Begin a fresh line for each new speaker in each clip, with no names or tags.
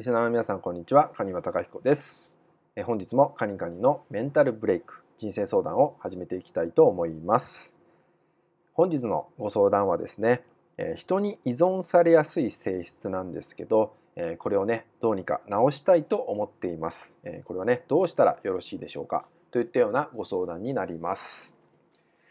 リスナーの皆さんこんにちは。蟹場隆彦です。え本日もカニカニのメンタルブレイク人生相談を始めていきたいと思います。本日のご相談はですねえ人に依存されやすい性質なんですけどえこれをねどうにか直したいと思っています。えこれはねどうしたらよろしいでしょうか？といったようなご相談になります。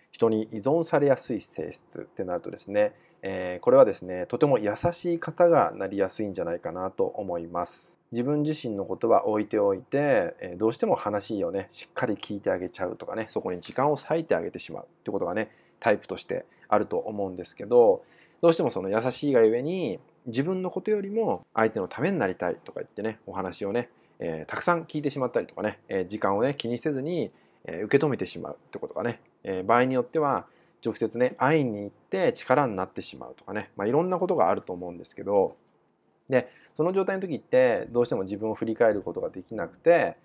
人に依存されやすい性質ってなるとですねえー、これはですねとても優しい方がなりやすいんじゃないかなと思います。自分自身のことは置いておいて、えー、どうしても話をねしっかり聞いてあげちゃうとかねそこに時間を割いてあげてしまうってことがねタイプとしてあると思うんですけどどうしてもその優しいがゆえに自分のことよりも相手のためになりたいとか言ってねお話をね、えー、たくさん聞いてしまったりとかね、え時間をね気にせずに、え受け止めてしまうってことがね、え場合によっては直接ね会いに行て力になってしまうとかね、まあ、いろんなことがあると思うんですけどでその状態の時ってどうしても自分を振り返ることができなくて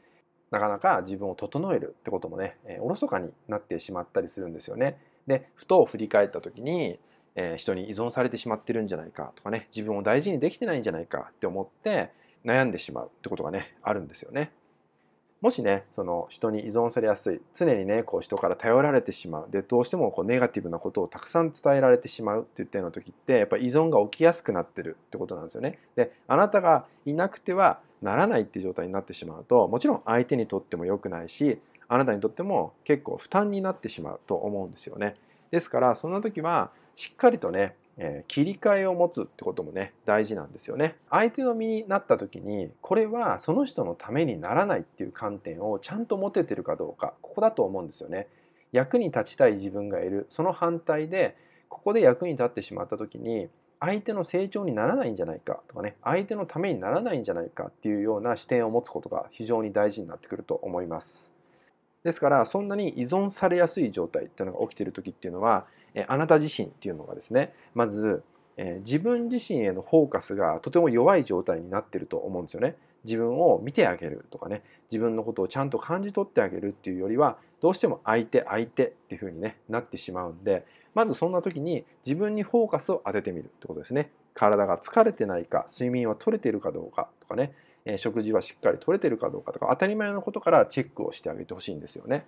なかなか自分を整えるってこともね、えー、おろそかになってしまったりするんですよね。でふと振り返った時に、えー、人に依存されてしまってるんじゃないかとかね自分を大事にできてないんじゃないかって思って悩んでしまうってことがねあるんですよね。もしねその人に依存されやすい常にねこう人から頼られてしまうでどうしてもこうネガティブなことをたくさん伝えられてしまうって言ったような時ってやっぱ依存が起きやすくなってるってことなんですよね。であなたがいなくてはならないっていう状態になってしまうともちろん相手にとっても良くないしあなたにとっても結構負担になってしまうと思うんですよね。ですからそんな時はしっかりとねえー、切り替えを持つってこともね大事なんですよね。相手の身になった時にこれはその人のためにならないっていう観点をちゃんと持ててるかどうかここだと思うんですよね。役に立ちたい自分がいるその反対でここで役に立ってしまった時に相手の成長にならないんじゃないかとかね相手のためにならないんじゃないかっていうような視点を持つことが非常に大事になってくると思います。ですからそんなに依存されやすい状態っていうのが起きている時っていうのはあなた自身っていうのがですねまず、え自分自身へのフォーカスがとても弱い状態になってると思うんですよね。自分を見てあげるとかね自分のことをちゃんと感じ取ってあげるっていうよりはどうしても相手相手っていう風にねなってしまうんでまずそんな時に自分にフォーカスを当ててみるってことですね体が疲れてないか睡眠は取れているかどうかとかね、え食事はしっかり取れてるかどうかとか当たり前のことからチェックをしてあげてほしいんですよね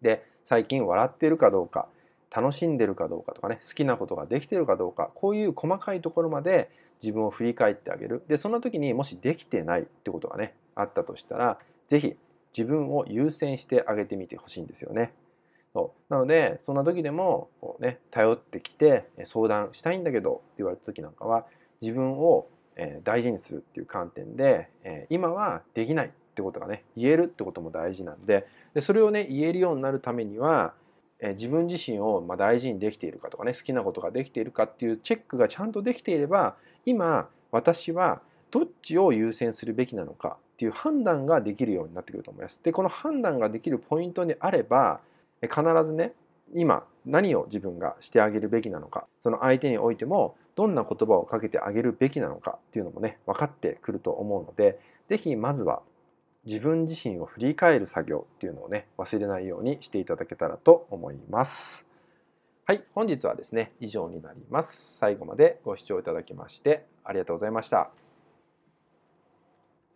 で最近笑っているかどうか楽しんでるかどうかとかね好きなことができてるかどうかこういう細かいところまで自分を振り返ってあげるでその時にもしできてないってことがねあったとしたら是非自分を優先してあげてみてほしいんですよね。そうなのでそんな時でもこう、ね、頼ってきて相談したいんだけどって言われた時なんかは自分を大事にするっていう観点で今はできないってことがね言えるってことも大事なんででそれをね言えるようになるためには自分自身をま大事にできているかとかね好きなことができているかっていうチェックがちゃんとできていれば今私はどっちを優先するべきなのかっていう判断ができるようになってくると思います。でこの判断ができるポイントであれば必ずね今何を自分がしてあげるべきなのかその相手においてもどんな言葉をかけてあげるべきなのかっていうのもね分かってくると思うので是非まずは自分自身を振り返る作業っていうのをね忘れないようにしていただけたらと思います。はい、本日はですね以上になります。最後までご視聴いただきましてありがとうございました。